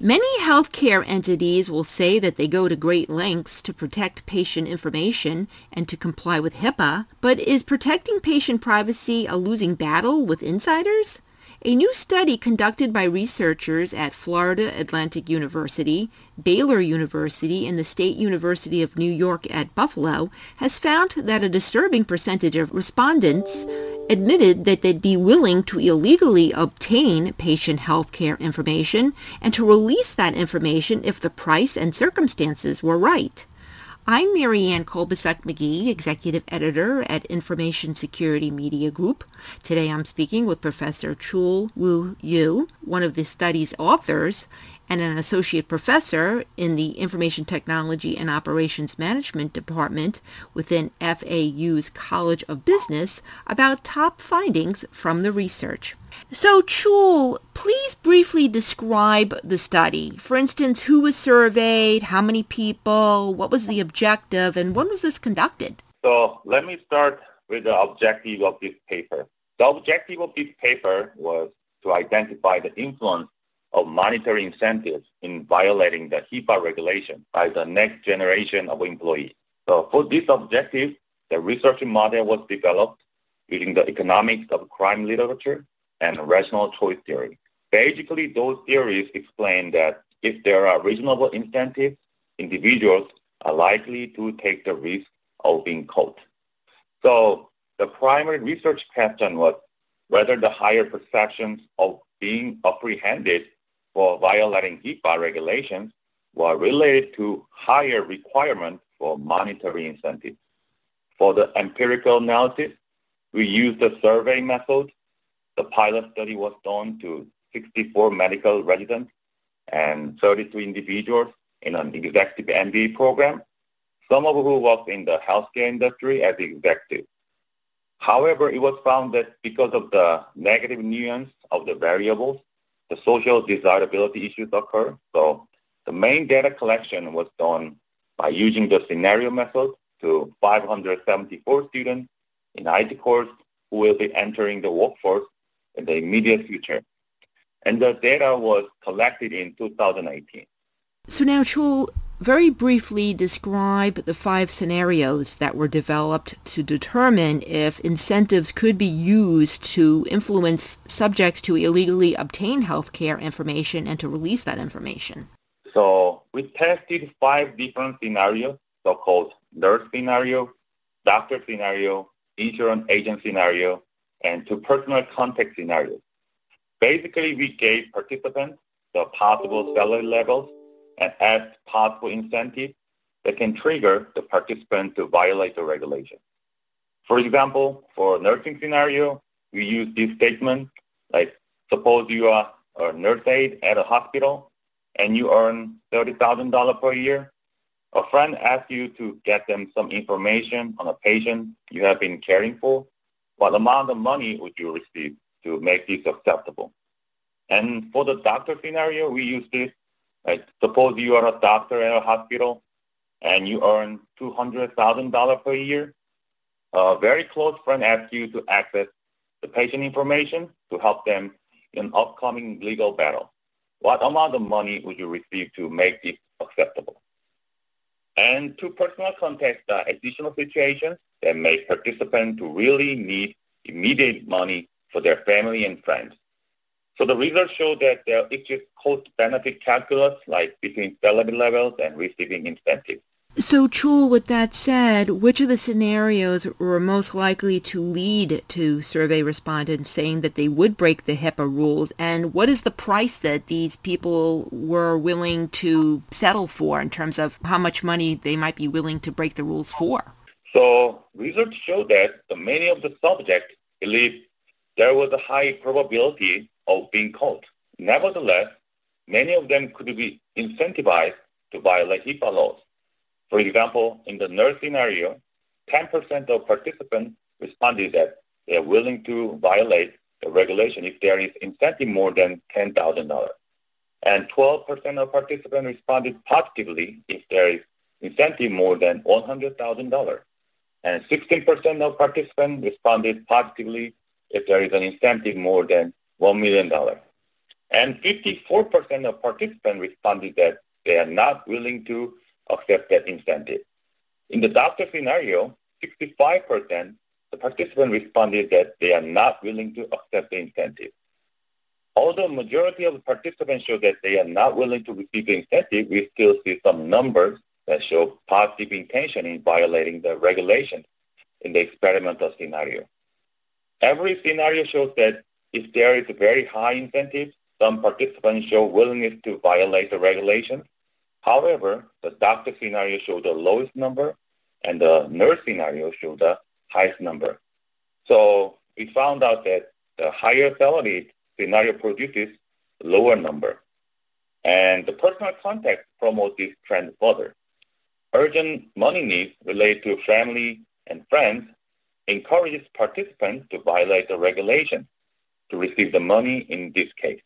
Many healthcare entities will say that they go to great lengths to protect patient information and to comply with HIPAA, but is protecting patient privacy a losing battle with insiders? A new study conducted by researchers at Florida Atlantic University, Baylor University, and the State University of New York at Buffalo has found that a disturbing percentage of respondents admitted that they'd be willing to illegally obtain patient health care information and to release that information if the price and circumstances were right. I'm Marianne Kolbasuk McGee, Executive Editor at Information Security Media Group. Today I'm speaking with Professor Chul Woo Yoo, one of the study's authors, and an associate professor in the Information Technology and Operations Management Department within FAU's College of Business about top findings from the research. So, Chul, please briefly describe the study. For instance, who was surveyed, how many people, what was the objective, and when was this conducted? So let me start with the objective of this paper. The objective of this paper was to identify the influence of monetary incentives in violating the HIPAA regulation by the next generation of employees. So for this objective, the research model was developed using the economics of crime literature and rational choice theory. Basically, those theories explain that if there are reasonable incentives, individuals are likely to take the risk of being caught. So the primary research question was whether the higher perceptions of being apprehended for violating HIPAA regulations were related to higher requirements for monetary incentives. For the empirical analysis, we used the survey method the pilot study was done to 64 medical residents and 33 individuals in an executive MBA program, some of who worked in the healthcare industry as executives. However, it was found that because of the negative nuance of the variables, the social desirability issues occur. So the main data collection was done by using the scenario method to 574 students in IT course who will be entering the workforce in the immediate future. And the data was collected in 2018. So now, Chul, very briefly describe the five scenarios that were developed to determine if incentives could be used to influence subjects to illegally obtain healthcare information and to release that information. So we tested five different scenarios, so-called nurse scenario, doctor scenario, insurance agent scenario, and two personal contact scenarios. Basically, we gave participants the possible salary levels and asked possible incentives that can trigger the participant to violate the regulation. For example, for nursing scenario, we use this statement like suppose you are a nurse aide at a hospital and you earn $30,000 per year. A friend asks you to get them some information on a patient you have been caring for what amount of money would you receive to make this acceptable? And for the doctor scenario, we use this. Like, suppose you are a doctor at a hospital and you earn $200,000 per year. A very close friend asks you to access the patient information to help them in upcoming legal battle. What amount of money would you receive to make this acceptable? And to personal context uh, additional situations, that make participants to really need immediate money for their family and friends. So the research showed that there exists cost-benefit calculus, like between salary levels and receiving incentives. So, Chul, with that said, which of the scenarios were most likely to lead to survey respondents saying that they would break the HIPAA rules, and what is the price that these people were willing to settle for in terms of how much money they might be willing to break the rules for? So research showed that many of the subjects believed there was a high probability of being caught. Nevertheless, many of them could be incentivized to violate HIPAA laws. For example, in the nurse scenario, 10% of participants responded that they are willing to violate the regulation if there is incentive more than $10,000. And 12% of participants responded positively if there is incentive more than $100,000 and 16% of participants responded positively if there is an incentive more than $1 million. And 54% of participants responded that they are not willing to accept that incentive. In the doctor scenario, 65% the participants responded that they are not willing to accept the incentive. Although majority of the participants show that they are not willing to receive the incentive, we still see some numbers that show positive intention in violating the regulations in the experimental scenario. Every scenario shows that if there is a very high incentive, some participants show willingness to violate the regulations. However, the doctor scenario showed the lowest number and the nurse scenario showed the highest number. So we found out that the higher salary scenario produces lower number. And the personal contact promotes this trend further. Urgent money needs related to family and friends encourages participants to violate the regulation to receive the money in this case,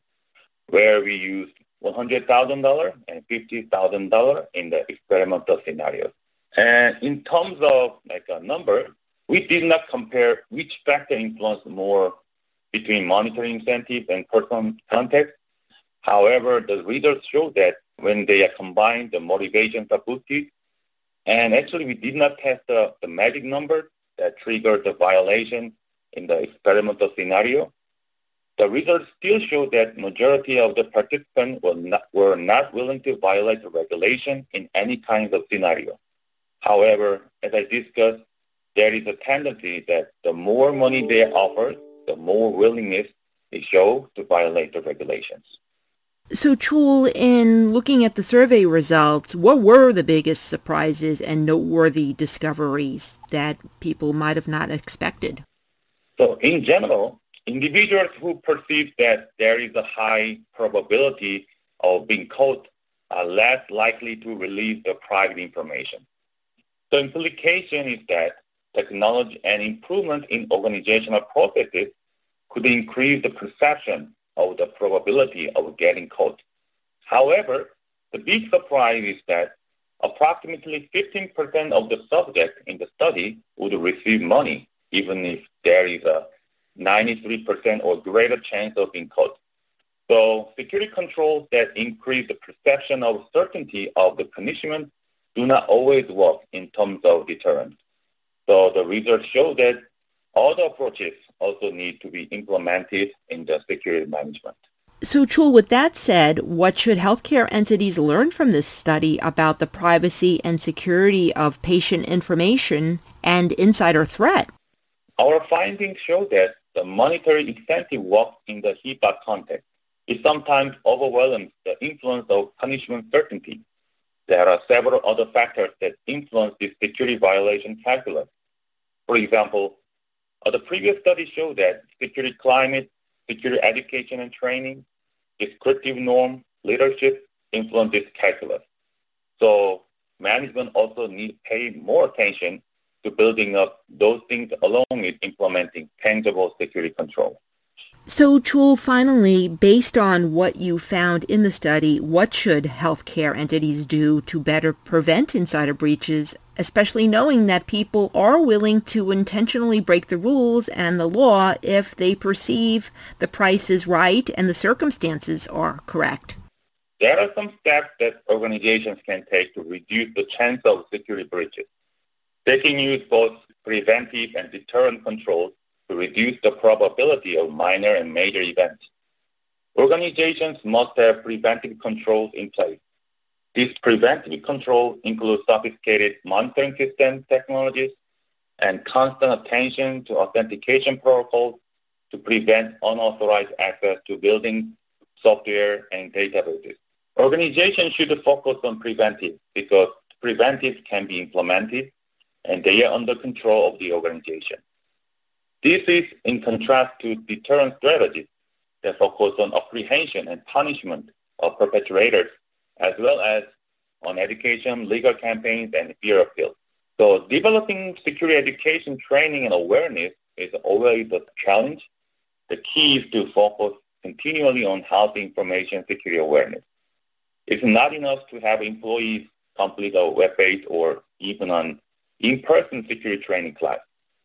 where we used $100,000 and $50,000 in the experimental scenarios. And in terms of like a number, we did not compare which factor influenced more between monetary incentive and personal context. However, the results show that when they are combined, the motivations are boosted. And actually, we did not test the, the magic number that triggered the violation in the experimental scenario. The results still show that majority of the participants were not, were not willing to violate the regulation in any kind of scenario. However, as I discussed, there is a tendency that the more money they offer, the more willingness they show to violate the regulations. So, Chul, in looking at the survey results, what were the biggest surprises and noteworthy discoveries that people might have not expected? So, in general, individuals who perceive that there is a high probability of being caught are less likely to release the private information. The implication is that technology and improvement in organizational processes could increase the perception of the probability of getting caught. However, the big surprise is that approximately 15% of the subjects in the study would receive money even if there is a 93% or greater chance of being caught. So security controls that increase the perception of certainty of the punishment do not always work in terms of deterrence. So the research shows that other approaches also need to be implemented in the security management. So, Chul, with that said, what should healthcare entities learn from this study about the privacy and security of patient information and insider threat? Our findings show that the monetary incentive works in the HIPAA context. It sometimes overwhelms the influence of punishment certainty. There are several other factors that influence the security violation calculus. For example, uh, the previous study showed that security climate, security education and training, descriptive norm, leadership influence this calculus. So management also needs to pay more attention to building up those things along with implementing tangible security control. So, Chul, finally, based on what you found in the study, what should healthcare entities do to better prevent insider breaches, especially knowing that people are willing to intentionally break the rules and the law if they perceive the price is right and the circumstances are correct? There are some steps that organizations can take to reduce the chance of security breaches. They can use both preventive and deterrent controls to reduce the probability of minor and major events. Organizations must have preventive controls in place. These preventive controls include sophisticated monitoring system technologies and constant attention to authentication protocols to prevent unauthorized access to building software and databases. Organizations should focus on preventive because preventive can be implemented and they are under control of the organization. This is in contrast to deterrent strategies that focus on apprehension and punishment of perpetrators, as well as on education, legal campaigns, and fear appeal. So developing security education training and awareness is always a challenge. The key is to focus continually on health information security awareness. It's not enough to have employees complete a web page or even an in-person security training class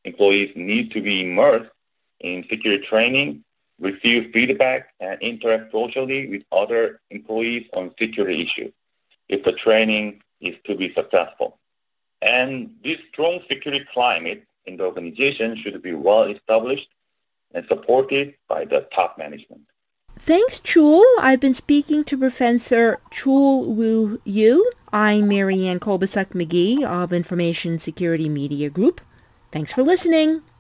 employees need to be immersed in security training receive feedback, and interact socially with other employees on security issues if the training is to be successful. And this strong security climate in the organization should be well established and supported by the top management. Thanks, Chul. I've been speaking to Professor Chul Woo Yoo. I'm Marianne Kolbasuk McGee of Information Security Media Group. Thanks for listening.